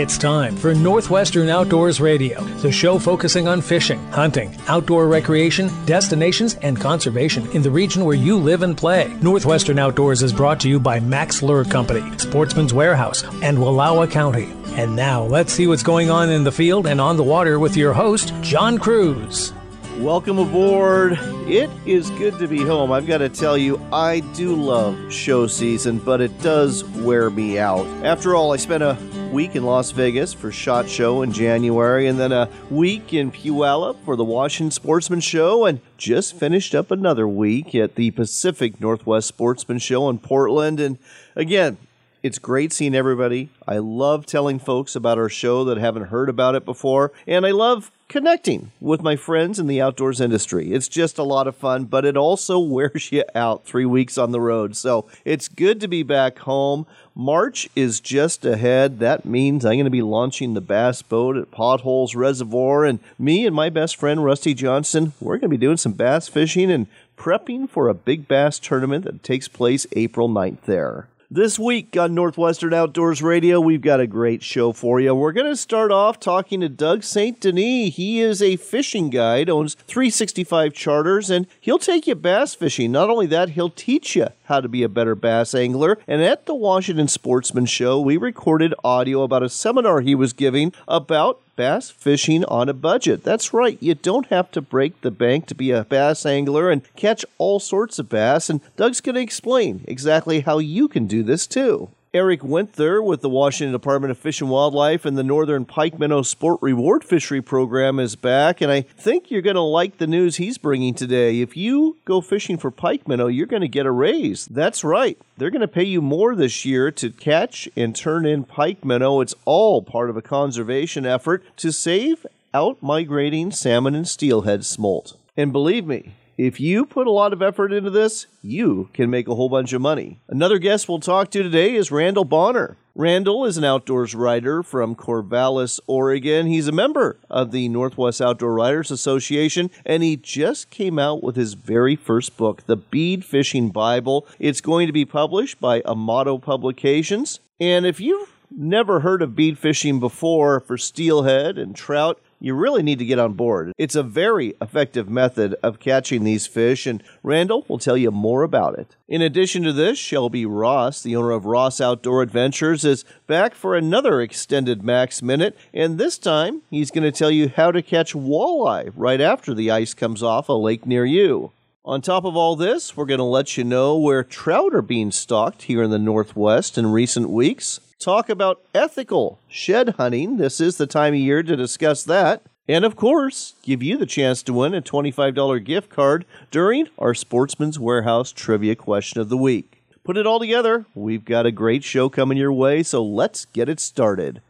It's time for Northwestern Outdoors Radio, the show focusing on fishing, hunting, outdoor recreation, destinations, and conservation in the region where you live and play. Northwestern Outdoors is brought to you by Max Lure Company, Sportsman's Warehouse, and Wallowa County. And now let's see what's going on in the field and on the water with your host, John Cruz. Welcome aboard. It is good to be home. I've got to tell you, I do love show season, but it does wear me out. After all, I spent a week in Las Vegas for SHOT Show in January, and then a week in Puyallup for the Washington Sportsman Show, and just finished up another week at the Pacific Northwest Sportsman Show in Portland. And again, it's great seeing everybody. I love telling folks about our show that haven't heard about it before, and I love connecting with my friends in the outdoors industry. It's just a lot of fun, but it also wears you out three weeks on the road. So it's good to be back home. March is just ahead. That means I'm going to be launching the bass boat at Potholes Reservoir, and me and my best friend Rusty Johnson, we're going to be doing some bass fishing and prepping for a big bass tournament that takes place April 9th there. This week on Northwestern Outdoors Radio, we've got a great show for you. We're going to start off talking to Doug St. Denis. He is a fishing guide, owns 365 charters, and he'll take you bass fishing. Not only that, he'll teach you how to be a better bass angler. And at the Washington Sportsman Show, we recorded audio about a seminar he was giving about bass fishing on a budget. That's right, you don't have to break the bank to be a bass angler and catch all sorts of bass, and Doug's going to explain exactly how you can do this too. Eric Winther with the Washington Department of Fish and Wildlife and the Northern Pike Minnow Sport Reward Fishery Program is back, and I think you're going to like the news he's bringing today. If you go fishing for pike minnow, you're going to get a raise. That's right. They're going to pay you more this year to catch and turn in pike minnow. It's all part of a conservation effort to save out migrating salmon and steelhead smolt. And believe me, if you put a lot of effort into this, you can make a whole bunch of money. Another guest we'll talk to today is Randall Bonner. Randall is an outdoors writer from Corvallis, Oregon. He's a member of the Northwest Outdoor Writers Association, and he just came out with his very first book, The Bead Fishing Bible. It's going to be published by Amato Publications. And if you've never heard of bead fishing before for steelhead and trout, you really need to get on board. It's a very effective method of catching these fish, and Randall will tell you more about it. In addition to this, Shelby Ross, the owner of Ross Outdoor Adventures, is back for another extended Max Minute, and this time he's going to tell you how to catch walleye right after the ice comes off a lake near you. On top of all this, we're going to let you know where trout are being stocked here in the Northwest in recent weeks talk about ethical shed hunting. This is the time of year to discuss that. And of course, give you the chance to win a $25 gift card during our Sportsman's Warehouse Trivia Question of the Week. Put it all together, we've got a great show coming your way, so let's get it started.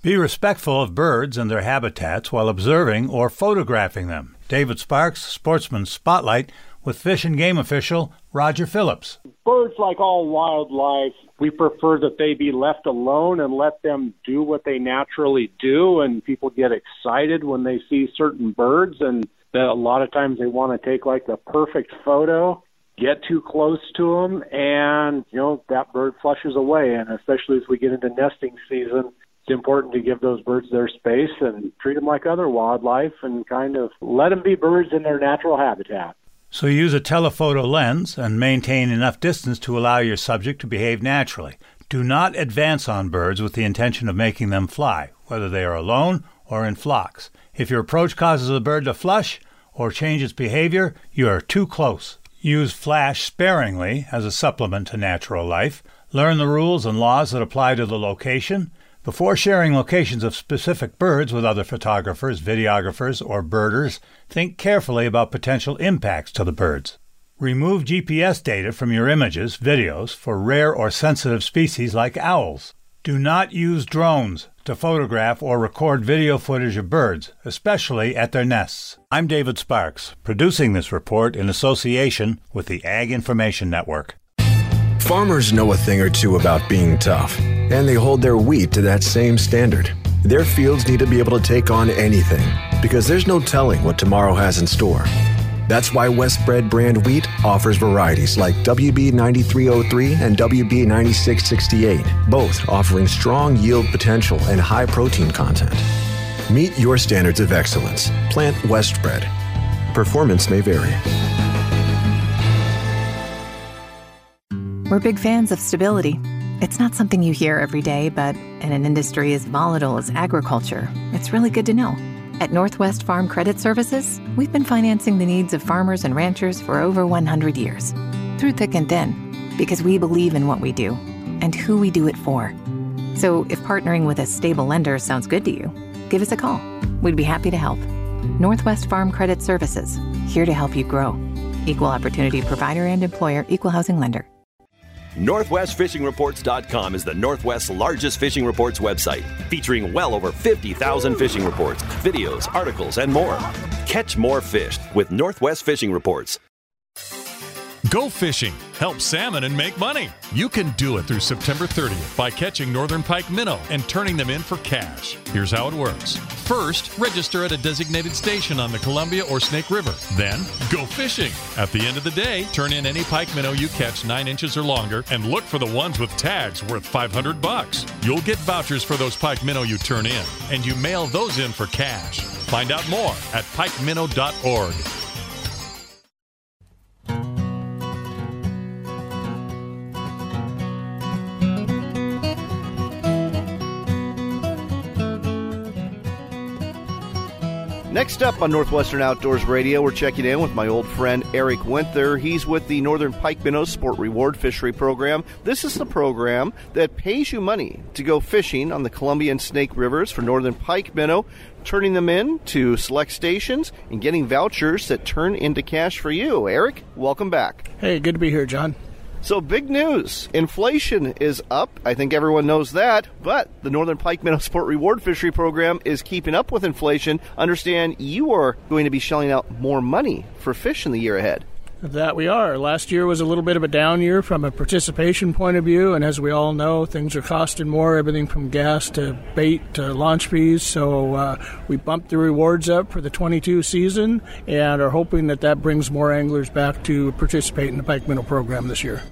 Be respectful of birds and their habitats while observing or photographing them. David Sparks, Sportsman Spotlight, with Fish and Game official Roger Phillips. Birds, like all wildlife, we prefer that they be left alone and let them do what they naturally do. And people get excited when they see certain birds, and a lot of times they want to take like the perfect photo, get too close to them, and you know that bird flushes away. And especially as we get into nesting season, it's important to give those birds their space and treat them like other wildlife and kind of let them be birds in their natural habitat. So use a telephoto lens and maintain enough distance to allow your subject to behave naturally. Do not advance on birds with the intention of making them fly, whether they are alone or in flocks. If your approach causes the bird to flush or change its behavior, you are too close. Use flash sparingly as a supplement to natural life. Learn the rules and laws that apply to the location. Before sharing locations of specific birds with other photographers, videographers, or birders, think carefully about potential impacts to the birds. Remove GPS data from your images, videos, for rare or sensitive species like owls. Do not use drones to photograph or record video footage of birds, especially at their nests. I'm David Sparks, producing this report in association with the Ag Information Network. Farmers know a thing or two about being tough, and they hold their wheat to that same standard. Their fields need to be able to take on anything because there's no telling what tomorrow has in store. That's why Westbred brand wheat offers varieties like WB9303 and WB9668, both offering strong yield potential and high protein content. Meet your standards of excellence. Plant Westbred. Performance may vary. We're big fans of stability. It's not something you hear every day, but in an industry as volatile as agriculture, it's really good to know. At Northwest Farm Credit Services, we've been financing the needs of farmers and ranchers for over 100 years, through thick and thin, because we believe in what we do and who we do it for. So if partnering with a stable lender sounds good to you, give us a call. We'd be happy to help. Northwest Farm Credit Services, here to help you grow. Equal Opportunity Provider and Employer, Equal Housing Lender. NorthwestFishingReports.com is the Northwest's largest fishing reports website, featuring well over 50,000 fishing reports, videos, articles, and more. Catch more fish with Northwest Fishing Reports. Go fishing, help salmon, and make money. You can do it through September 30th by catching northern pike minnow and turning them in for cash. Here's how it works. First, register at a designated station on the Columbia or Snake River. Then, go fishing. At the end of the day, turn in any pike minnow you catch 9 inches or longer and look for the ones with tags worth 500 bucks. You'll get vouchers for those pike minnow you turn in, and you mail those in for cash. Find out more at pikeminnow.org. Next up on Northwestern Outdoors Radio, we're checking in with my old friend Eric Winther. He's with the Northern Pike Minnow Sport Reward Fishery Program. This is the program that pays you money to go fishing on the Columbia and Snake Rivers for Northern Pike Minnow, turning them in to select stations and getting vouchers that turn into cash for you. Eric, welcome back. Hey, good to be here, John. So, big news. Inflation is up. I think everyone knows that. But the Northern Pike Minnow Sport Reward Fishery Program is keeping up with inflation. Understand you are going to be shelling out more money for fish in the year ahead. That we are. Last year was a little bit of a down year from a participation point of view, and as we all know, things are costing more everything from gas to bait to launch fees. So uh, we bumped the rewards up for the 22 season and are hoping that that brings more anglers back to participate in the Pike Minnow program this year.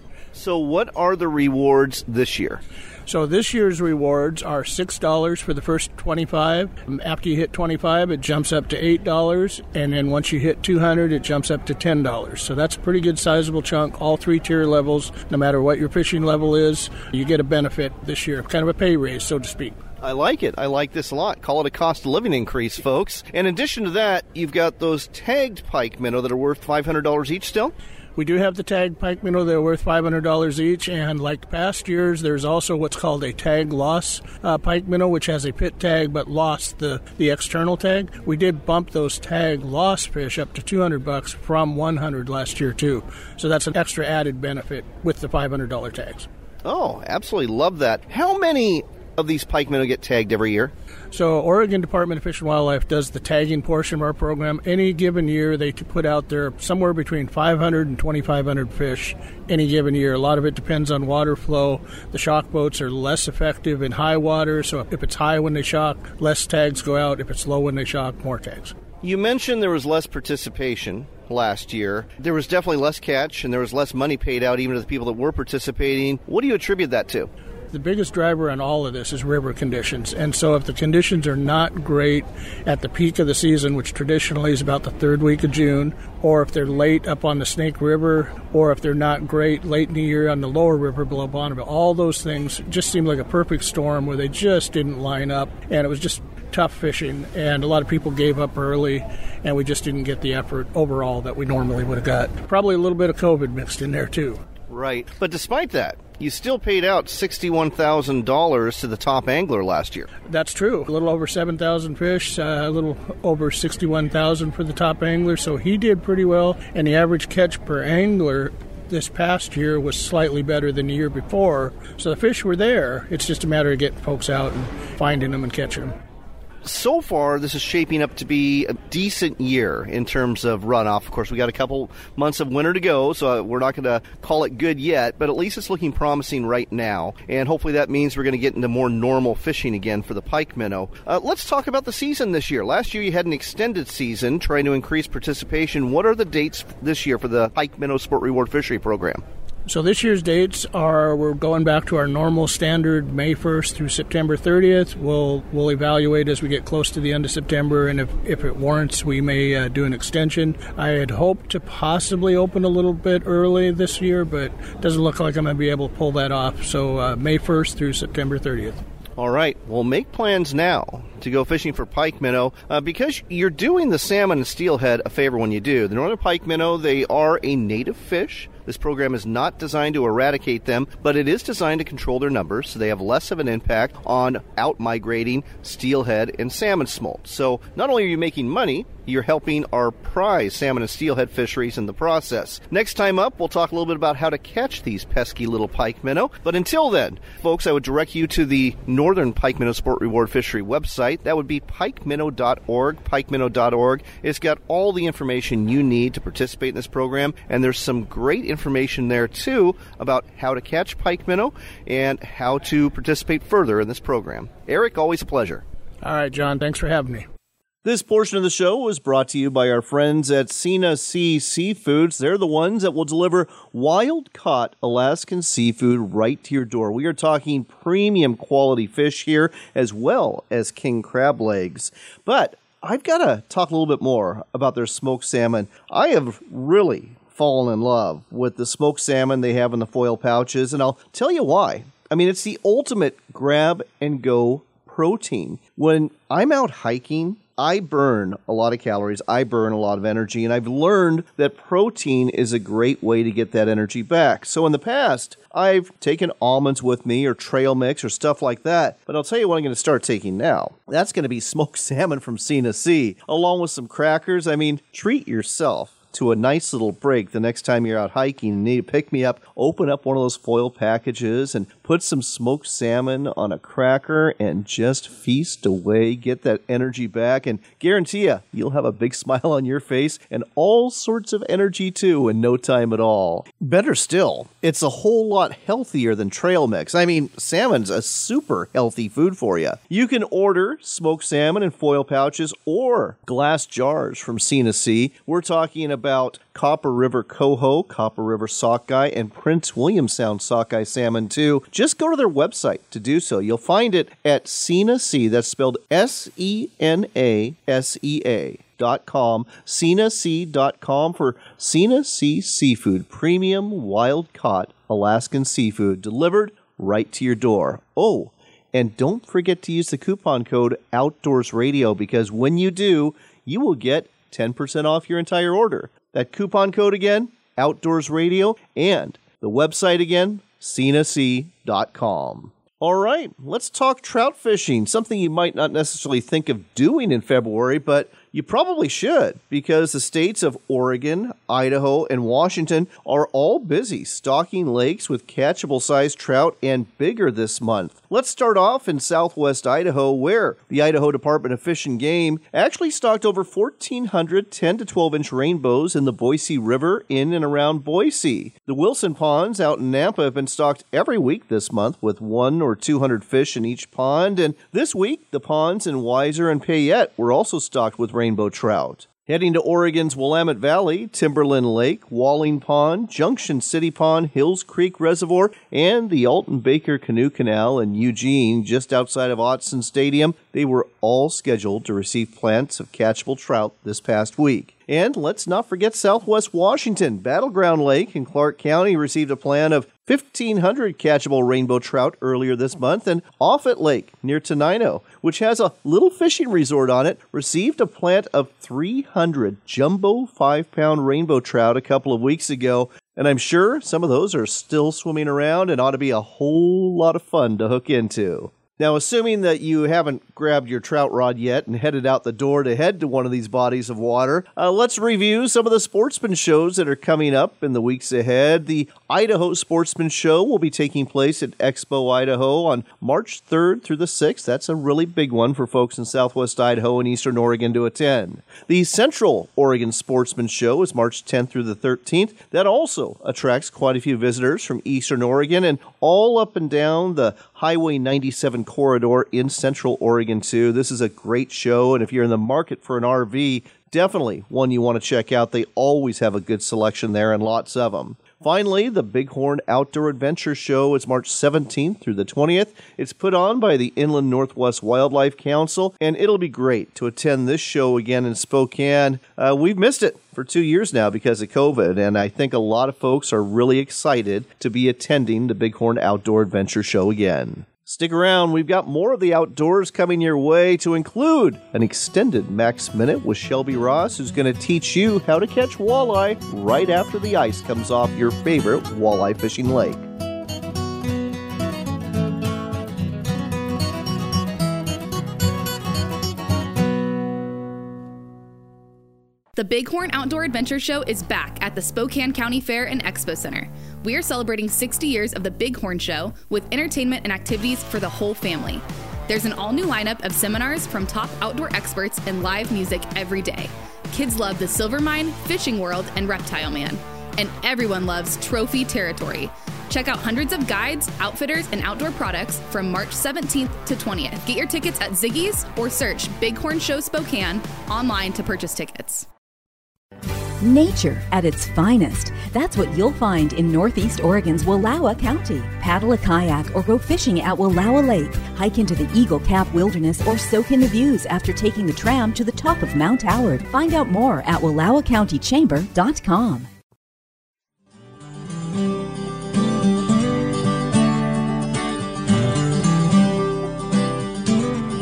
So, what are the rewards this year? So this year's rewards are six dollars for the first twenty-five. After you hit twenty-five, it jumps up to eight dollars, and then once you hit two hundred, it jumps up to ten dollars. So that's a pretty good sizable chunk. All three tier levels, no matter what your fishing level is, you get a benefit this year, kind of a pay raise, so to speak. I like it. I like this a lot. Call it a cost of living increase, folks. In addition to that, you've got those tagged pike minnow that are worth $500 each still. We do have the tag pike minnow They're worth $500 each, and like past years, there's also what's called a tag loss uh, pike minnow, which has a pit tag but lost the, the external tag. We did bump those tag loss fish up to 200 bucks from 100 last year too, so that's an extra added benefit with the $500 tags. Oh, absolutely love that. How many of these pike minnow get tagged every year? So, Oregon Department of Fish and Wildlife does the tagging portion of our program. Any given year, they put out there somewhere between 500 and 2,500 fish any given year. A lot of it depends on water flow. The shock boats are less effective in high water, so if it's high when they shock, less tags go out. If it's low when they shock, more tags. You mentioned there was less participation last year. There was definitely less catch, and there was less money paid out even to the people that were participating. What do you attribute that to? The biggest driver on all of this is river conditions. And so, if the conditions are not great at the peak of the season, which traditionally is about the third week of June, or if they're late up on the Snake River, or if they're not great late in the year on the lower river below Bonneville, all those things just seemed like a perfect storm where they just didn't line up. And it was just tough fishing, and a lot of people gave up early, and we just didn't get the effort overall that we normally would have got. Probably a little bit of COVID mixed in there, too. Right. But despite that, you still paid out $61,000 to the top angler last year. That's true. A little over 7,000 fish, uh, a little over 61,000 for the top angler, so he did pretty well. And the average catch per angler this past year was slightly better than the year before. So the fish were there. It's just a matter of getting folks out and finding them and catching them. So far, this is shaping up to be a decent year in terms of runoff. Of course, we got a couple months of winter to go, so we're not going to call it good yet, but at least it's looking promising right now. And hopefully that means we're going to get into more normal fishing again for the pike minnow. Uh, let's talk about the season this year. Last year you had an extended season trying to increase participation. What are the dates this year for the pike minnow sport reward fishery program? So this year's dates are we're going back to our normal standard May 1st through September 30th. We'll we'll evaluate as we get close to the end of September, and if, if it warrants, we may uh, do an extension. I had hoped to possibly open a little bit early this year, but doesn't look like I'm going to be able to pull that off. So uh, May 1st through September 30th. All right, well, make plans now to go fishing for pike minnow uh, because you're doing the salmon and steelhead a favor when you do. The northern pike minnow, they are a native fish. This program is not designed to eradicate them, but it is designed to control their numbers so they have less of an impact on out migrating steelhead and salmon smolt. So not only are you making money, you're helping our prize salmon and steelhead fisheries in the process. Next time up, we'll talk a little bit about how to catch these pesky little pike minnow. But until then, folks, I would direct you to the Northern Pike Minnow Sport Reward Fishery website. That would be pikeminnow.org, pikeminnow.org. It's got all the information you need to participate in this program, and there's some great information there too about how to catch pike minnow and how to participate further in this program. Eric, always a pleasure. All right, John, thanks for having me. This portion of the show was brought to you by our friends at Sena Sea Seafoods. They're the ones that will deliver wild caught Alaskan seafood right to your door. We are talking premium quality fish here as well as king crab legs. But I've got to talk a little bit more about their smoked salmon. I have really fallen in love with the smoked salmon they have in the foil pouches, and I'll tell you why. I mean, it's the ultimate grab and go protein. When I'm out hiking, I burn a lot of calories, I burn a lot of energy, and I've learned that protein is a great way to get that energy back. So in the past, I've taken almonds with me or trail mix or stuff like that, but I'll tell you what I'm going to start taking now. That's going to be smoked salmon from Sena Sea, along with some crackers. I mean, treat yourself to a nice little break the next time you're out hiking and need to pick me up, open up one of those foil packages and put some smoked salmon on a cracker and just feast away, get that energy back, and guarantee you, you'll have a big smile on your face and all sorts of energy too in no time at all. Better still, it's a whole lot healthier than trail mix. I mean, salmon's a super healthy food for you. You can order smoked salmon in foil pouches or glass jars from Sena Sea. We're talking about Copper River Coho, Copper River Sockeye, and Prince William Sound Sockeye salmon too. Just go to their website to do so. You'll find it at Sena Sea. That's spelled S E N A S E A dot com, com for Sena Sea Seafood, premium wild caught Alaskan seafood delivered right to your door. Oh, and don't forget to use the coupon code Outdoors Radio because when you do, you will get 10% off your entire order. That coupon code again, Outdoors Radio, and the website again, com. All right, let's talk trout fishing, something you might not necessarily think of doing in February, but you probably should, because the states of Oregon, Idaho, and Washington are all busy stocking lakes with catchable sized trout and bigger this month. Let's start off in southwest Idaho, where the Idaho Department of Fish and Game actually stocked over 1,400 10 to 12 inch rainbows in the Boise River in and around Boise. The Wilson ponds out in Nampa have been stocked every week this month with one or 200 fish in each pond, and this week the ponds in Weiser and Payette were also stocked with rainbow trout. Heading to Oregon's Willamette Valley, Timber Linn Lake, Walling Pond, Junction City Pond, Hills Creek Reservoir, and the Alton Baker Canoe Canal in Eugene, just outside of Autzen Stadium, they were all scheduled to receive plants of catchable trout this past week. And let's not forget Southwest Washington. Battleground Lake in Clark County received a plan of 1,500 catchable rainbow trout earlier this month, and Offutt Lake near Tenino, which has a little fishing resort on it, received a plant of 300 jumbo 5 pound rainbow trout a couple of weeks ago. And I'm sure some of those are still swimming around and ought to be a whole lot of fun to hook into. Now, assuming that you haven't grabbed your trout rod yet and headed out the door to head to one of these bodies of water, uh, let's review some of the sportsman shows that are coming up in the weeks ahead. The Idaho Sportsman Show will be taking place at Expo Idaho on March 3rd through the 6th. That's a really big one for folks in southwest Idaho and eastern Oregon to attend. The Central Oregon Sportsman Show is March 10th through the 13th. That also attracts quite a few visitors from eastern Oregon and all up and down the Highway 97 corridor in central Oregon, too. This is a great show, and if you're in the market for an RV, definitely one you want to check out. They always have a good selection there and lots of them. Finally, the Bighorn Outdoor Adventure Show is March 17th through the 20th. It's put on by the Inland Northwest Wildlife Council, and it'll be great to attend this show again in Spokane. Uh, we've missed it for two years now because of COVID, and I think a lot of folks are really excited to be attending the Bighorn Outdoor Adventure Show again. Stick around, we've got more of the outdoors coming your way to include an extended Max Minute with Shelby Ross, who's going to teach you how to catch walleye right after the ice comes off your favorite walleye fishing lake. The Bighorn Outdoor Adventure Show is back at the Spokane County Fair and Expo Center. We are celebrating 60 years of the Bighorn Show with entertainment and activities for the whole family. There's an all new lineup of seminars from top outdoor experts and live music every day. Kids love the Silver Mine, Fishing World, and Reptile Man. And everyone loves Trophy Territory. Check out hundreds of guides, outfitters, and outdoor products from March 17th to 20th. Get your tickets at Ziggy's or search Bighorn Show Spokane online to purchase tickets. Nature at its finest. That's what you'll find in Northeast Oregon's Wallowa County. Paddle a kayak or go fishing at Wallowa Lake. Hike into the Eagle Cap Wilderness or soak in the views after taking the tram to the top of Mount Howard. Find out more at WallowaCountyChamber.com.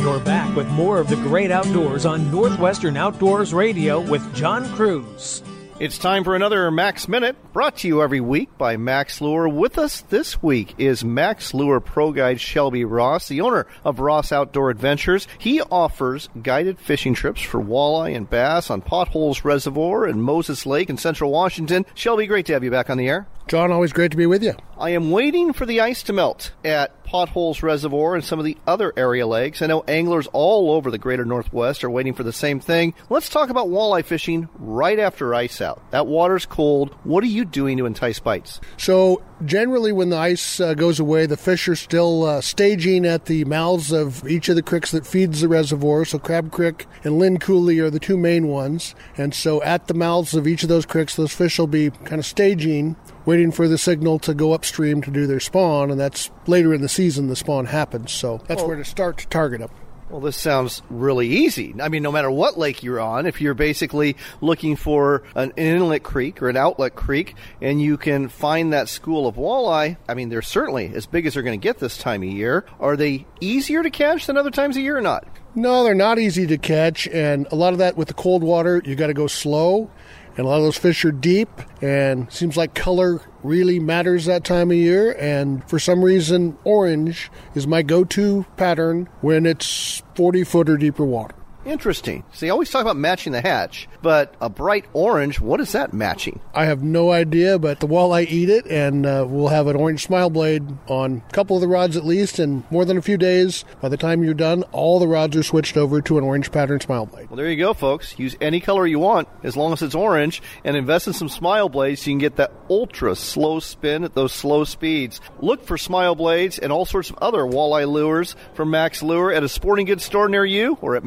You're back with more of the great outdoors on Northwestern Outdoors Radio with John Cruz. It's time for another Max Minute, brought to you every week by Max Lure. With us this week is Max Lure Pro Guide Shelby Ross, the owner of Ross Outdoor Adventures. He offers guided fishing trips for walleye and bass on Potholes Reservoir and Moses Lake in central Washington. Shelby, great to have you back on the air. John, always great to be with you. I am waiting for the ice to melt at Potholes Reservoir and some of the other area lakes. I know anglers all over the greater Northwest are waiting for the same thing. Let's talk about walleye fishing right after ice out. That water's cold. What are you doing to entice bites? So, generally, when the ice uh, goes away, the fish are still uh, staging at the mouths of each of the creeks that feeds the reservoir. So, Crab Creek and Lind Coulee are the two main ones. And so, at the mouths of each of those creeks, those fish will be kind of staging waiting for the signal to go upstream to do their spawn, and that's later in the season the spawn happens. So that's Oh. where to start to target them. Well, this sounds really easy. I mean, no matter what lake you're on, if you're basically looking for an inlet creek or an outlet creek and you can find that school of walleye, I mean, they're certainly as big as they're going to get this time of year. Are they easier to catch than other times of year or not? No, they're not easy to catch, and a lot of that with the cold water, you got to go slow. And a lot of those fish are deep, and seems like color really matters that time of year. And for some reason, orange is my go-to pattern when it's 40 foot or deeper water. Interesting. So you always talk about matching the hatch, but a bright orange, what is that matching? I have no idea, but the walleye eat it, and uh, we'll have an orange smile blade on a couple of the rods at least. And more than a few days, by the time you're done, all the rods are switched over to an orange pattern smile blade. Well, there you go, folks. Use any color you want as long as it's orange and invest in some smile blades so you can get that ultra slow spin at those slow speeds. Look for smile blades and all sorts of other walleye lures from Max Lure at a sporting goods store near you or at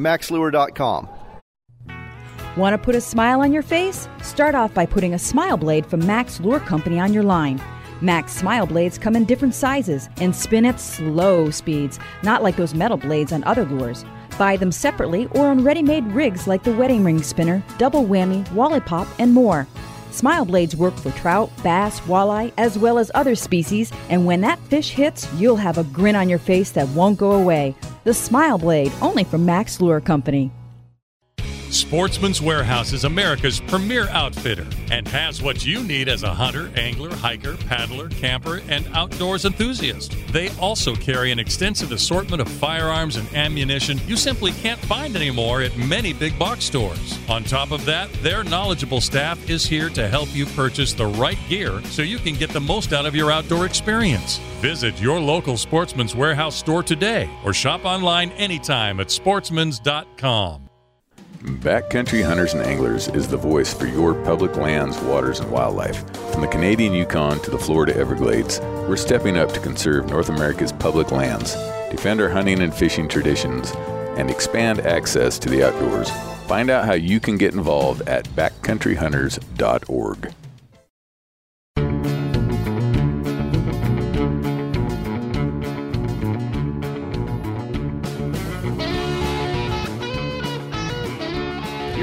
Want to put a smile on your face? Start off by putting a smile blade from Max Lure Company on your line. Max smile blades come in different sizes and spin at slow speeds, not like those metal blades on other lures. Buy them separately or on ready made rigs like the wedding ring spinner, double whammy, wally pop, and more. Smile blades work for trout, bass, walleye, as well as other species, and when that fish hits, you'll have a grin on your face that won't go away. The Smile Blade, only from Max Lure Company. Sportsman's Warehouse is America's premier outfitter and has what you need as a hunter, angler, hiker, paddler, camper, and outdoors enthusiast. They also carry an extensive assortment of firearms and ammunition you simply can't find anymore at many big box stores. On top of that, their knowledgeable staff is here to help you purchase the right gear so you can get the most out of your outdoor experience. Visit your local Sportsman's Warehouse store today or shop online anytime at sportsmans.com. Backcountry Hunters and Anglers is the voice for your public lands, waters, and wildlife. From the Canadian Yukon to the Florida Everglades, we're stepping up to conserve North America's public lands, defend our hunting and fishing traditions, and expand access to the outdoors. Find out how you can get involved at backcountryhunters.org.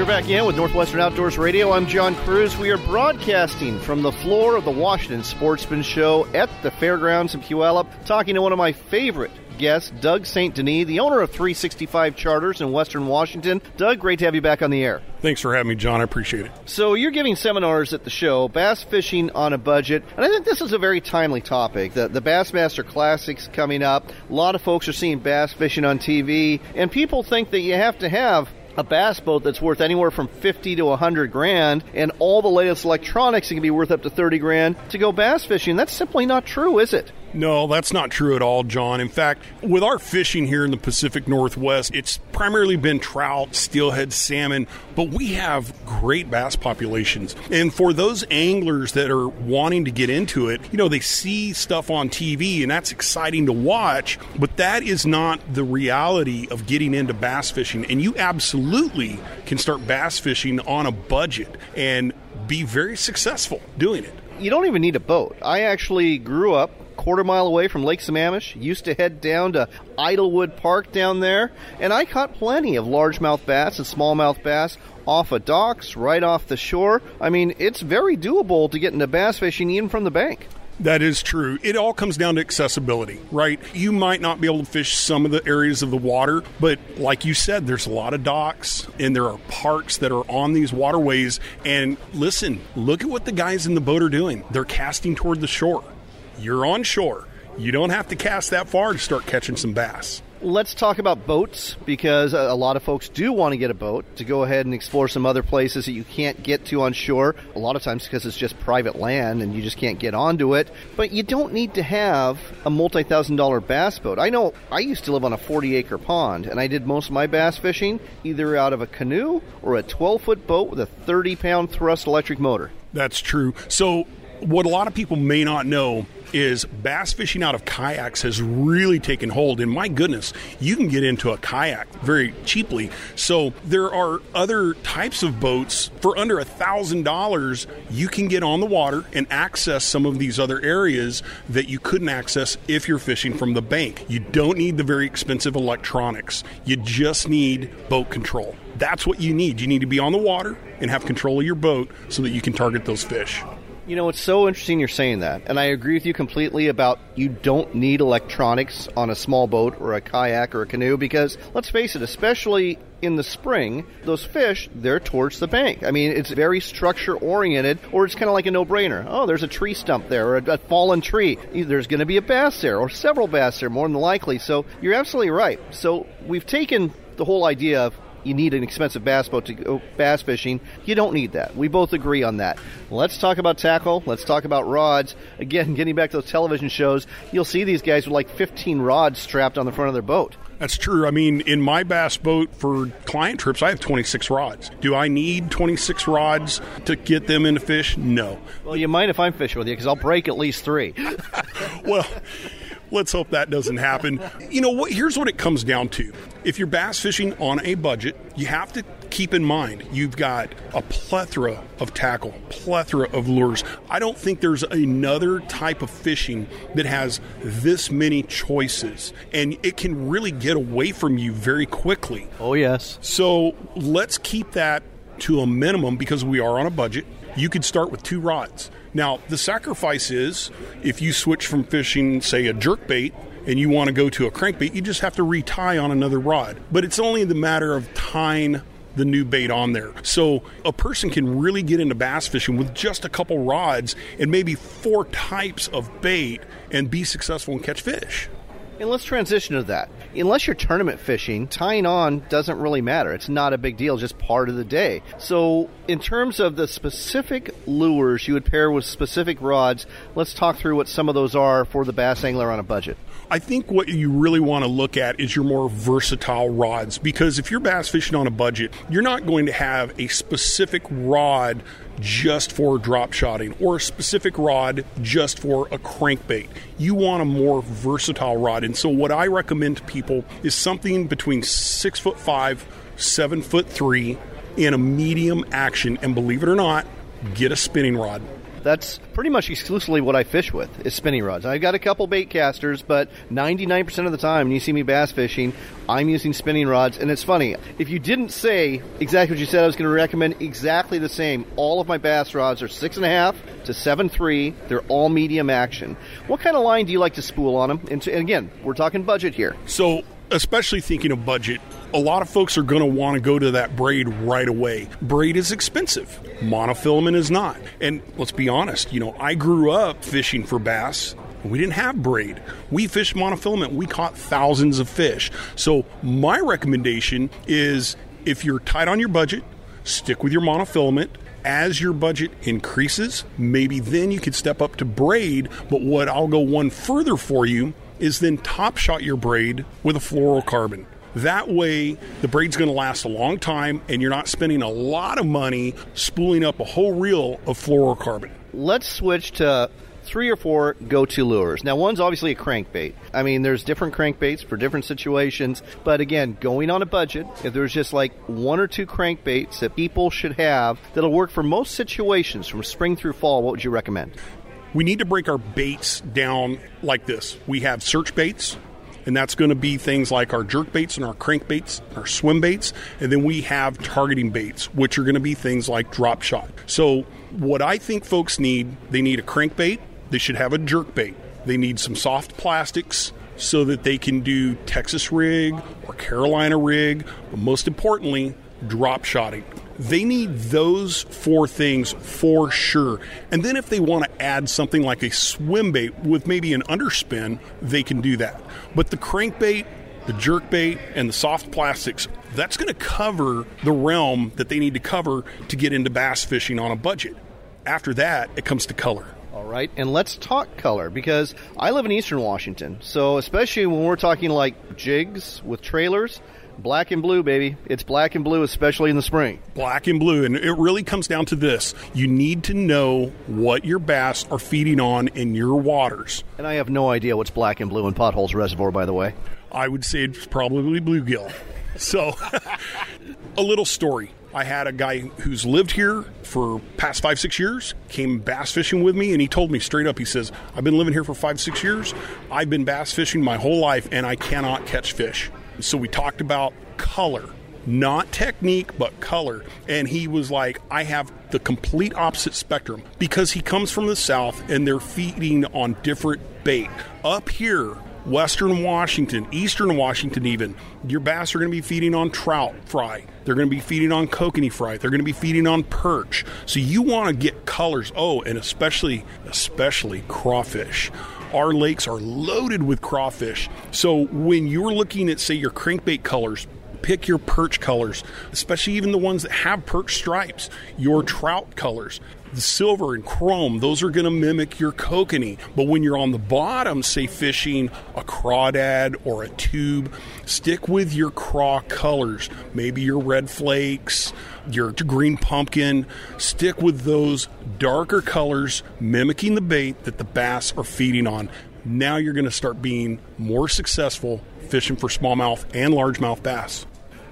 You're back in with Northwestern Outdoors Radio. I'm John Cruz. We are broadcasting from the floor of the Washington Sportsman Show at the fairgrounds in Puyallup, talking to one of my favorite guests, Doug St. Denis, the owner of 365 Charters in Western Washington. Doug, great to have you back on the air. Thanks for having me, John. I appreciate it. So, you're giving seminars at the show, bass fishing on a budget, and I think this is a very timely topic. The, the Bassmaster Classic's coming up. A lot of folks are seeing bass fishing on TV, and people think that you have to have a bass boat that's worth anywhere from 50 to 100 grand and all the latest electronics can be worth up to 30 grand to go bass fishing. That's simply not true, is it? No, that's not true at all, John. In fact, with our fishing here in the Pacific Northwest, it's primarily been trout, steelhead, salmon, but we have great bass populations. And for those anglers that are wanting to get into it, you know, they see stuff on TV and that's exciting to watch, but that is not the reality of getting into bass fishing. And you absolutely can start bass fishing on a budget and be very successful doing it. You don't even need a boat. I actually grew up quarter mile away from Lake Sammamish. Used to head down to Idylwood Park down there, and I caught plenty of largemouth bass and smallmouth bass off of docks, right off the shore. I mean, it's very doable to get into bass fishing even from the bank. That is true. It all comes down to accessibility, right? You might not be able to fish some of the areas of the water, but like you said, there's a lot of docks and there are parks that are on these waterways. And listen, look at what the guys in the boat are doing. They're casting toward the shore you're on shore. You don't have to cast that far to start catching some bass. Let's talk about boats because a lot of folks do want to get a boat to go ahead and explore some other places that you can't get to on shore. A lot of times because it's just private land and you just can't get onto it. But you don't need to have a multi thousand dollar bass boat. I know I used to live on a 40 acre pond and I did most of my bass fishing either out of a canoe or a 12 foot boat with a 30 pound thrust electric motor. That's true. So, what a lot of people may not know is bass fishing out of kayaks has really taken hold. And my goodness, you can get into a kayak very cheaply. So there are other types of boats for under a thousand dollars. You can get on the water and access some of these other areas that you couldn't access if you're fishing from the bank. You don't need the very expensive electronics. You just need boat control. That's what you need. You need to be on the water and have control of your boat so that you can target those fish. You know, it's so interesting you're saying that. And I agree with you completely about you don't need electronics on a small boat or a kayak or a canoe because, let's face it, especially in the spring, those fish, they're towards the bank. I mean, it's very structure oriented, or it's kind of like a no brainer. Oh, there's a tree stump there, or a, a fallen tree. There's going to be a bass there, or several bass there, more than likely. So you're absolutely right. So we've taken the whole idea of you need an expensive bass boat to go bass fishing. You don't need that. We both agree on that. Let's talk about tackle. Let's talk about rods. Again, getting back to those television shows, you'll see these guys with like 15 rods strapped on the front of their boat. That's true. I mean, in my bass boat for client trips, I have 26 rods. Do I need 26 rods to get them into fish? No. Well, you might if I'm fishing with you because I'll break at least three. well, let's hope that doesn't happen. You know what? Here's what it comes down to. If you're bass fishing on a budget, you have to keep in mind you've got a plethora of tackle, plethora of lures. I don't think there's another type of fishing that has this many choices, and it can really get away from you very quickly. Oh, yes. So let's keep that to a minimum because we are on a budget. You could start with two rods. Now, the sacrifice is if you switch from fishing, say, a jerk bait and you want to go to a crankbait, you just have to retie on another rod. But it's only the matter of tying the new bait on there. So a person can really get into bass fishing with just a couple rods and maybe four types of bait and be successful and catch fish. And let's transition to that. Unless you're tournament fishing, tying on doesn't really matter. It's not a big deal, just part of the day. So, in terms of the specific lures you would pair with specific rods, let's talk through what some of those are for the bass angler on a budget. I think what you really want to look at is your more versatile rods because if you're bass fishing on a budget, you're not going to have a specific rod just for drop shotting or a specific rod just for a crankbait. You want a more versatile rod. And so what I recommend to people is something between six foot five, seven foot three in a medium action. And believe it or not, get a spinning rod. That's pretty much exclusively what I fish with is spinning rods. I've got a couple bait casters, but 99% of the time when you see me bass fishing, I'm using spinning rods. And it's funny, if you didn't say exactly what you said, I was going to recommend exactly the same. All of my bass rods are six and a half to seven three. They're all medium action. What kind of line do you like to spool on them? And, and again, we're talking budget here. So especially thinking of budget, a lot of folks are going to want to go to that braid right away. Braid is expensive, monofilament is not. And let's be honest, you know, I grew up fishing for bass. We didn't have braid. We fished monofilament. We caught thousands of fish. So, my recommendation is if you're tight on your budget, stick with your monofilament as your budget increases, maybe then you could step up to braid. But what I'll go one further for you is then top shot your braid with a fluorocarbon. That way, the braid's going to last a long time, and you're not spending a lot of money spooling up a whole reel of fluorocarbon. Let's switch to three or four go-to lures. Now, one's obviously a crankbait. I mean, there's different crankbaits for different situations, but again, going on a budget, if there's just like one or two crankbaits that people should have that'll work for most situations from spring through fall, what would you recommend? We need to break our baits down like this. We have search baits, and that's going to be things like our jerk baits and our crank baits, our swim baits, and then we have targeting baits, which are going to be things like drop shot. So, what I think folks need, they need a crankbait, they should have a jerk bait, they need some soft plastics so that they can do Texas rig or Carolina rig, but most importantly, drop shotting. They need those four things for sure. And then if they want to add something like a swim bait with maybe an underspin, they can do that. But the crankbait, the jerk bait, and the soft plastics, that's going to cover the realm that they need to cover to get into bass fishing on a budget. After that, it comes to color. All right, and let's talk color because I live in Eastern Washington. So, especially when we're talking like jigs with trailers, Black and blue, baby. It's black and blue, especially in the spring. Black and blue. And it really comes down to this you need to know what your bass are feeding on in your waters. And I have no idea what's black and blue in Potholes Reservoir, by the way. I would say it's probably bluegill. So, a little story. I had a guy who's lived here for past five, six years, came bass fishing with me, and he told me straight up, he says, I've been living here for five, six years. I've been bass fishing my whole life, and I cannot catch fish. So we talked about color, not technique, but color. And he was like, I have the complete opposite spectrum because he comes from the South and they're feeding on different bait. Up here, Western Washington, Eastern Washington, even, your bass are going to be feeding on trout fry. They're going to be feeding on kokanee fry. They're going to be feeding on perch. So you want to get colors. Oh, and especially, especially crawfish our lakes are loaded with crawfish. So when you're looking at, say, your crankbait colors, pick your perch colors, especially even the ones that have perch stripes, your trout colors. The silver and chrome, those are going to mimic your kokanee. But when you're on the bottom, say fishing a crawdad or a tube, stick with your craw colors. Maybe your red flakes, your green pumpkin. Stick with those darker colors, mimicking the bait that the bass are feeding on. Now you're going to start being more successful fishing for smallmouth and largemouth bass.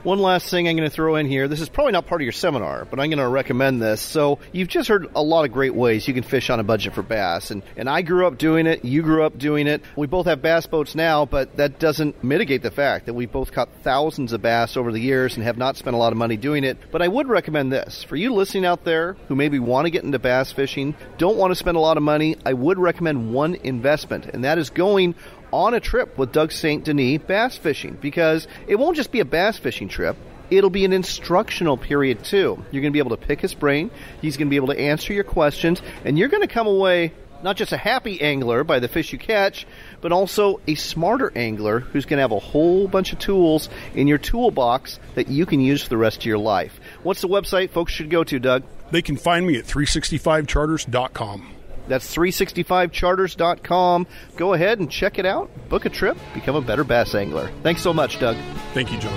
One last thing I'm going to throw in here. This is probably not part of your seminar, but I'm going to recommend this. So you've just heard a lot of great ways you can fish on a budget for bass, and and I grew up doing it. You grew up doing it. We both have bass boats now, but that doesn't mitigate the fact that we've both caught thousands of bass over the years and have not spent a lot of money doing it. But I would recommend this for you listening out there who maybe want to get into bass fishing, don't want to spend a lot of money. I would recommend one investment, and that is going on a trip with Doug St. Denis bass fishing because it won't just be a bass fishing trip. it'll be an instructional period too. You're going to be able to pick his brain. He's going to be able to answer your questions, and you're going to come away not just a happy angler by the fish you catch, but also a smarter angler who's going to have a whole bunch of tools in your toolbox that you can use for the rest of your life. What's the website folks should go to, Doug? They can find me at 365charters.com. That's 365charters.com. Go ahead and check it out. Book a trip, become a better bass angler. Thanks so much, Doug. Thank you, John.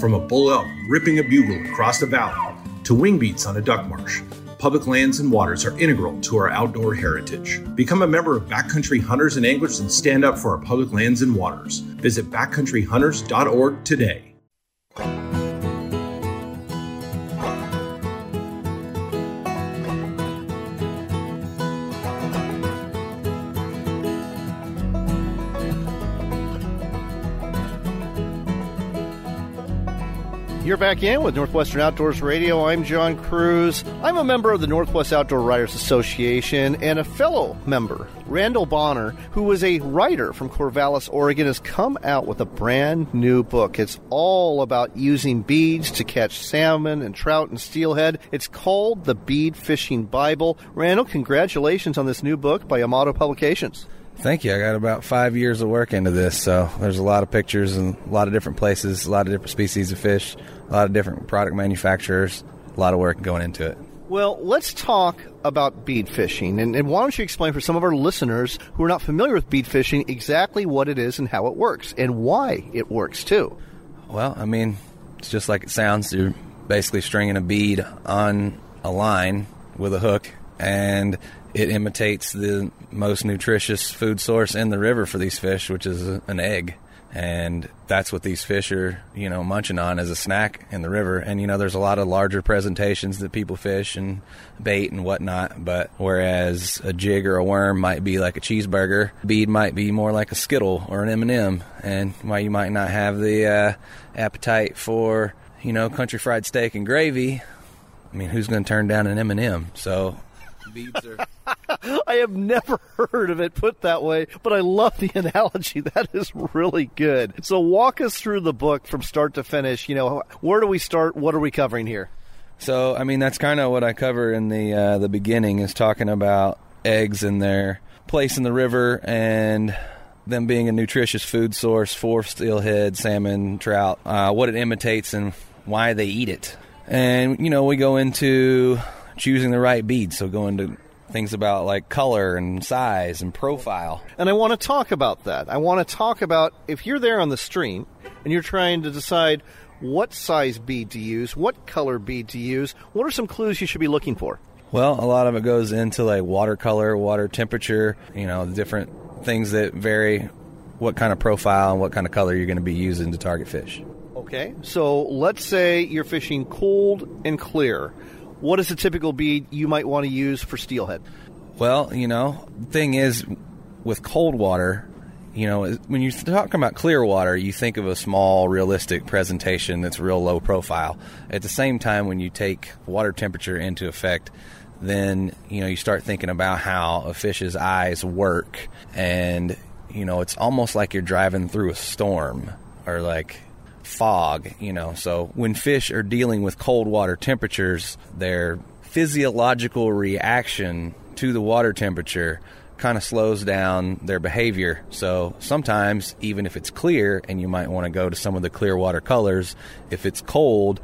From a bull elk ripping a bugle across the valley to wing beats on a duck marsh, public lands and waters are integral to our outdoor heritage. Become a member of Backcountry Hunters and Anglers and stand up for our public lands and waters. Visit backcountryhunters.org today. You're back in with Northwestern Outdoors Radio. I'm John Kruse. I'm a member of the Northwest Outdoor Writers Association and a fellow member, Randall Bonner, who was a writer from Corvallis, Oregon, has come out with a brand new book. It's all about using beads to catch salmon and trout and steelhead. It's called The Bead Fishing Bible. Randall, congratulations on this new book by Amato Publications. Thank you. I got about five years of work into this, so there's a lot of pictures and a lot of different places, a lot of different species of fish, a lot of different product manufacturers, a lot of work going into it. Well, let's talk about bead fishing. And, and, why don't you explain for some of our listeners who are not familiar with bead fishing exactly what it is and how it works and why it works too? Well, I mean, it's just like it sounds. You're basically stringing a bead on a line with a hook, and it imitates the most nutritious food source in the river for these fish, which is an egg. And that's what these fish are, you know, munching on as a snack in the river. And, you know, there's a lot of larger presentations that people fish and bait and whatnot. But whereas a jig or a worm might be like a cheeseburger, a bead might be more like a Skittle or an M&M. And why you might not have the uh, appetite for, you know, country fried steak and gravy, I mean, who's going to turn down an M&M? So beads are. I have never heard of it put that way, but I love the analogy. That is really good. So walk us through the book from start to finish. You know, where do we start? What are we covering here? So, I mean, that's kind of what I cover in the uh, the beginning is talking about eggs and their place in the river and them being a nutritious food source for steelhead, salmon, trout, uh, what it imitates and why they eat it. And, you know, we go into choosing the right bead. So going into things about like color and size and profile. And I want to talk about that. I want to talk about if you're there on the stream and you're trying to decide what size bead to use, what color bead to use, what are some clues you should be looking for? Well, a lot of it goes into like watercolor, water temperature, you know, the different things that vary what kind of profile and what kind of color you're going to be using to target fish. Okay, so let's say you're fishing cold and clear what is a typical bead you might want to use for steelhead? Well, you know, thing is, with cold water, you know, when you're talking about clear water, you think of a small, realistic presentation that's real low profile. At the same time, when you take water temperature into effect, then you know you start thinking about how a fish's eyes work, and you know it's almost like you're driving through a storm, or like fog, you know. So when fish are dealing with cold water temperatures, their physiological reaction to the water temperature kind of slows down their behavior. So sometimes, even if it's clear and you might want to go to some of the clear water colors, if it's cold,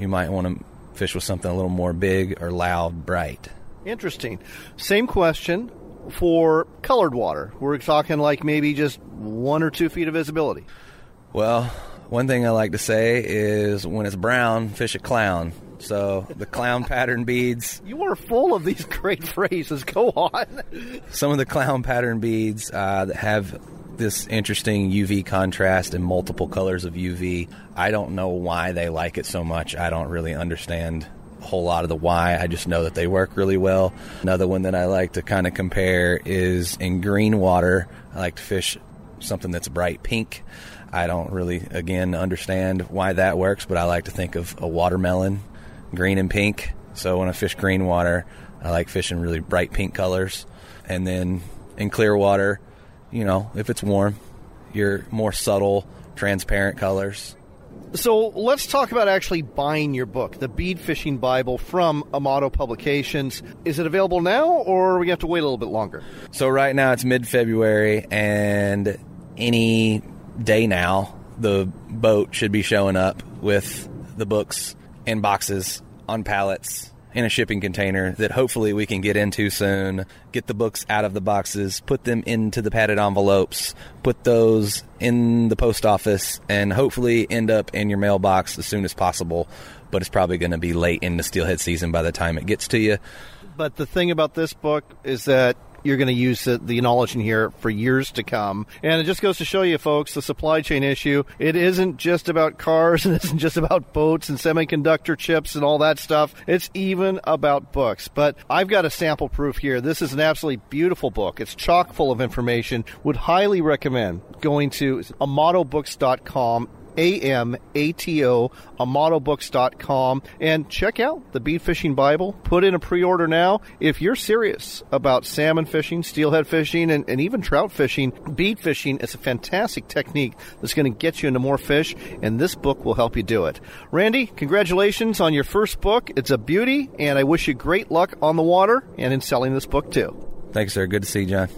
you might want to fish with something a little more big or loud, bright. Interesting. Same question for colored water. We're talking like maybe just one or two feet of visibility. Well, one thing I like to say is when it's brown, fish a clown. So the clown pattern beads. You are full of these great phrases. Go on. Some of the clown pattern beads uh, that have this interesting UV contrast and multiple colors of UV. I don't know why they like it so much. I don't really understand a whole lot of the why. I just know that they work really well. Another one that I like to kind of compare is in green water. I like to fish something that's bright pink. I don't really, again, understand why that works, but I like to think of a watermelon, green and pink. So when I fish green water, I like fishing really bright pink colors. And then in clear water, you know, if it's warm, your more subtle, transparent colors. So let's talk about actually buying your book, the Bead Fishing Bible from Amato Publications. Is it available now, or we have to wait a little bit longer? So right now it's mid February, and any day now the boat should be showing up with the books in boxes on pallets in a shipping container that hopefully we can get into soon, get the books out of the boxes, put them into the padded envelopes, put those in the post office, and hopefully end up in your mailbox as soon as possible. But it's probably going to be late in the steelhead season by the time it gets to you. But the thing about this book is that you're going to use the, the, knowledge in here for years to come. And it just goes to show you, folks, the supply chain issue. It isn't just about cars and it isn't just about boats and semiconductor chips and all that stuff. It's even about books. But I've got a sample proof here. This is an absolutely beautiful book. It's chock full of information. Would highly recommend going to amatobooks.com a-M-A-T-O, amatobooks.com, and check out the Bead Fishing Bible. Put in a pre-order now. If you're serious about salmon fishing, steelhead fishing, and, and even trout fishing, bead fishing is a fantastic technique that's going to get you into more fish, and this book will help you do it. Randy, congratulations on your first book. It's a beauty, and I wish you great luck on the water and in selling this book too. Thanks, sir. Good to see you, John.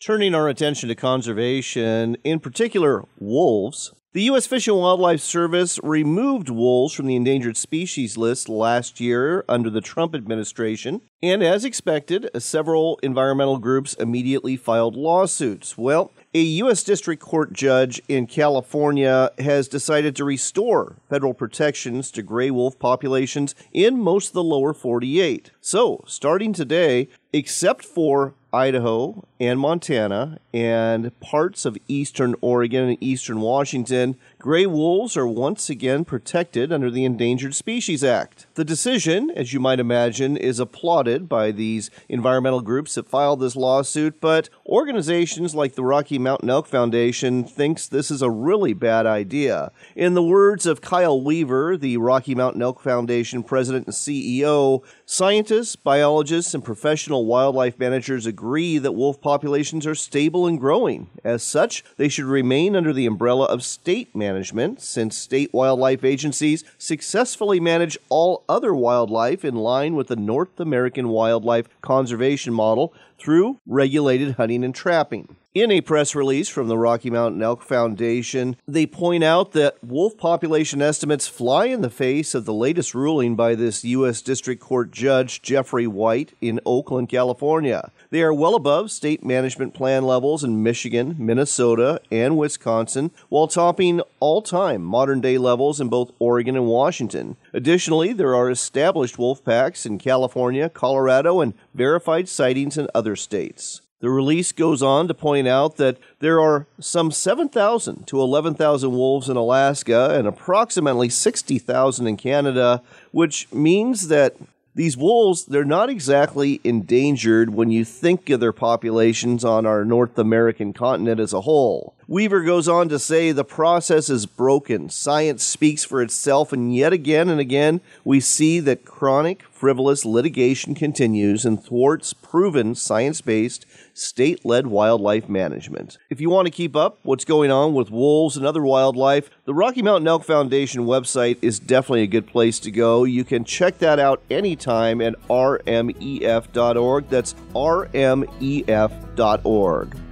Turning our attention to conservation, in particular wolves, the U.S. Fish and Wildlife Service removed wolves from the endangered species list last year under the Trump administration, and as expected, several environmental groups immediately filed lawsuits. Well, a U.S. District Court judge in California has decided to restore federal protections to gray wolf populations in most of the lower 48. So, starting today, except for Idaho and Montana and parts of eastern Oregon and eastern Washington, gray wolves are once again protected under the Endangered Species Act. The decision, as you might imagine, is applauded by these environmental groups that filed this lawsuit, but organizations like the Rocky Mountain Elk Foundation thinks this is a really bad idea. In the words of Kyle Weaver, the Rocky Mountain Elk Foundation president and CEO, scientists, biologists, and professional wildlife managers agree that wolf populations are stable and growing. As such, they should remain under the umbrella of state management, since state wildlife agencies successfully manage all other wildlife in line with the North American wildlife conservation model through regulated hunting and trapping. In a press release from the Rocky Mountain Elk Foundation, they point out that wolf population estimates fly in the face of the latest ruling by this U.S. District Court Judge Jeffrey White in Oakland, California. They are well above state management plan levels in Michigan, Minnesota, and Wisconsin, while topping all time modern day levels in both Oregon and Washington. Additionally, there are established wolf packs in California, Colorado, and verified sightings in other states. The release goes on to point out that there are some 7,000 to 11,000 wolves in Alaska and approximately 60,000 in Canada, which means that these wolves, they're not exactly endangered when you think of their populations on our North American continent as a whole. Weaver goes on to say the process is broken. Science speaks for itself, and yet again and again, we see that chronic, frivolous litigation continues and thwarts proven science based state led wildlife management. If you want to keep up what's going on with wolves and other wildlife, the Rocky Mountain Elk Foundation website is definitely a good place to go. You can check that out anytime at rmef.org. That's rmef.org.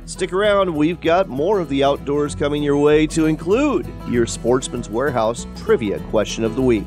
Stick around, we've got more of the outdoors coming your way to include your Sportsman's Warehouse trivia question of the week.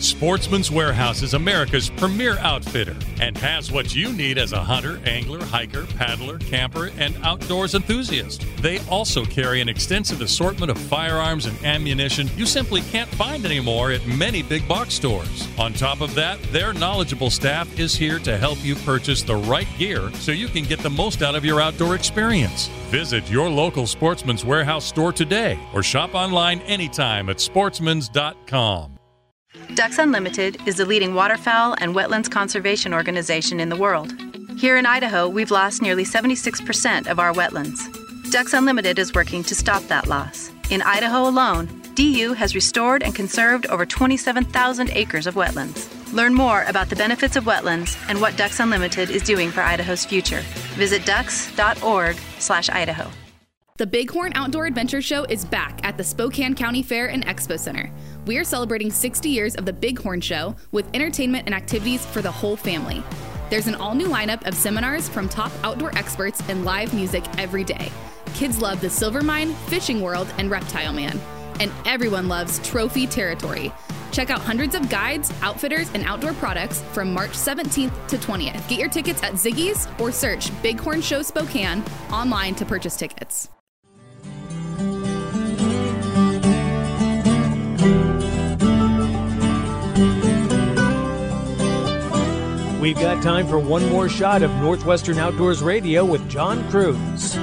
Sportsman's Warehouse is America's premier outfitter and has what you need as a hunter, angler, hiker, paddler, camper, and outdoors enthusiast. They also carry an extensive assortment of firearms and ammunition you simply can't find anymore at many big box stores. On top of that, their knowledgeable staff is here to help you purchase the right gear so you can get the most out of your outdoor experience. Visit your local Sportsman's Warehouse store today or shop online anytime at sportsmans.com. Ducks Unlimited is the leading waterfowl and wetlands conservation organization in the world. Here in Idaho, we've lost nearly 76% of our wetlands. Ducks Unlimited is working to stop that loss. In Idaho alone, DU has restored and conserved over 27,000 acres of wetlands. Learn more about the benefits of wetlands and what Ducks Unlimited is doing for Idaho's future. Visit ducks.org/idaho. The Bighorn Outdoor Adventure Show is back at the Spokane County Fair and Expo Center. We are celebrating 60 years of the Bighorn Show with entertainment and activities for the whole family. There's an all new lineup of seminars from top outdoor experts and live music every day. Kids love the Silver Mine, Fishing World, and Reptile Man. And everyone loves Trophy Territory. Check out hundreds of guides, outfitters, and outdoor products from March 17th to 20th. Get your tickets at Ziggy's or search Bighorn Show Spokane online to purchase tickets. We've got time for one more shot of Northwestern Outdoors Radio with John Kruse.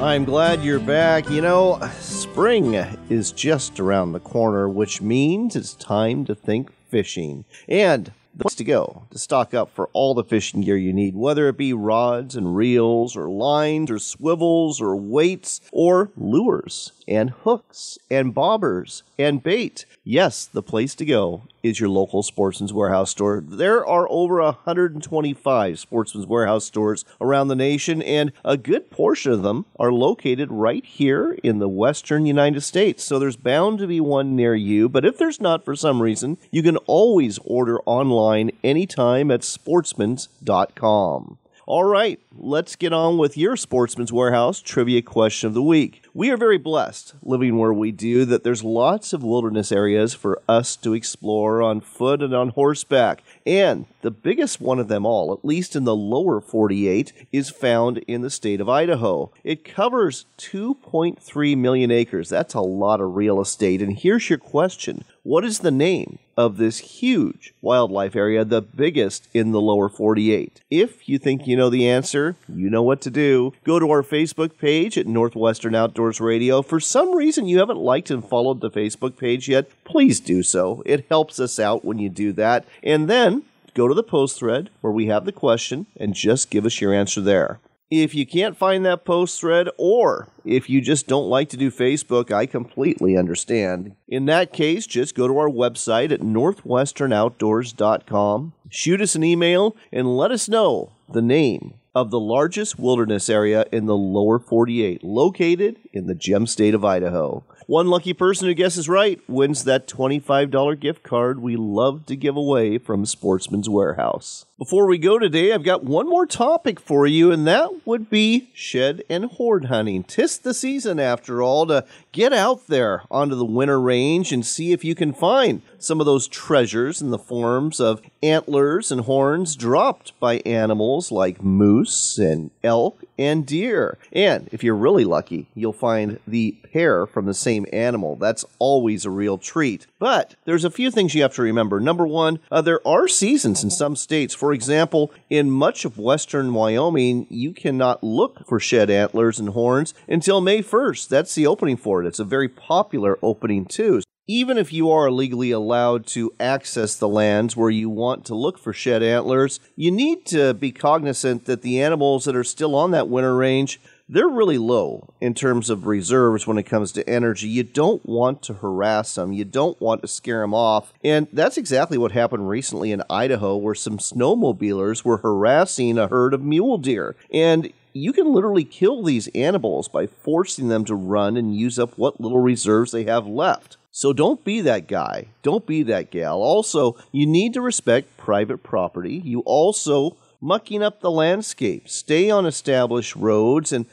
I'm glad you're back. You know, spring is just around the corner, which means it's time to think fishing. And the place to go to stock up for all the fishing gear you need, whether it be rods and reels, or lines, or swivels, or weights, or lures, and hooks, and bobbers, and bait. Yes, the place to go is your local Sportsman's Warehouse store. There are over 125 Sportsman's Warehouse stores around the nation, and a good portion of them are located right here in the western United States. So there's bound to be one near you, but if there's not for some reason, you can always order online anytime at sportsmans.com. All right, let's get on with your Sportsman's Warehouse trivia question of the week. We are very blessed living where we do that there's lots of wilderness areas for us to explore on foot and on horseback. And the biggest one of them all, at least in the lower 48, is found in the state of Idaho. It covers 2.3 million acres. That's a lot of real estate. And here's your question What is the name of this huge wildlife area, the biggest in the lower 48? If you think you know the answer, you know what to do. Go to our Facebook page at Northwestern Outdoors Radio. For some reason you haven't liked and followed the Facebook page yet, please do so. It helps us out when you do that. And then go to the post thread where we have the question and just give us your answer there. If you can't find that post thread, or if you just don't like to do Facebook, I completely understand. In that case, just go to our website at northwesternoutdoors.com, shoot us an email, and let us know the name of the largest wilderness area in the lower 48, located in the gem state of Idaho. One lucky person who guesses right wins that $25 gift card we love to give away from Sportsman's Warehouse. Before we go today, I've got one more topic for you, and that would be shed and hoard hunting. Tis the season, after all, to get out there onto the winter range and see if you can find some of those treasures in the forms of antlers and horns dropped by animals like moose and elk and deer. And if you're really lucky, you'll find the pair from the same animal. That's always a real treat. But there's a few things you have to remember. Number one, uh, there are seasons in some states. For example, in much of western Wyoming, you cannot look for shed antlers and horns until May 1st. That's the opening for it. It's a very popular opening, too even if you are legally allowed to access the lands where you want to look for shed antlers, you need to be cognizant that the animals that are still on that winter range they're really low in terms of reserves when it comes to energy. You don't want to harass them, you don't want to scare them off. And that's exactly what happened recently in Idaho, where some snowmobilers were harassing a herd of mule deer. And you can literally kill these animals by forcing them to run and use up what little reserves they have left. So don't be that guy. Don't be that gal. Also, you need to respect private property. You also mucking up the landscape. Stay on established roads and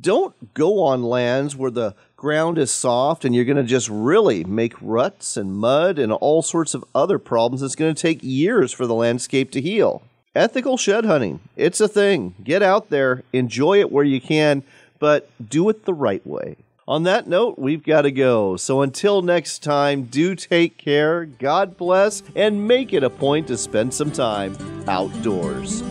don't go on lands where the ground is soft and you're going to just really make ruts and mud and all sorts of other problems. It's going to take years for the landscape to heal. Ethical shed hunting. It's a thing. Get out there, enjoy it where you can, but do it the right way. On that note, we've got to go. So until next time, do take care, God bless, and make it a point to spend some time outdoors.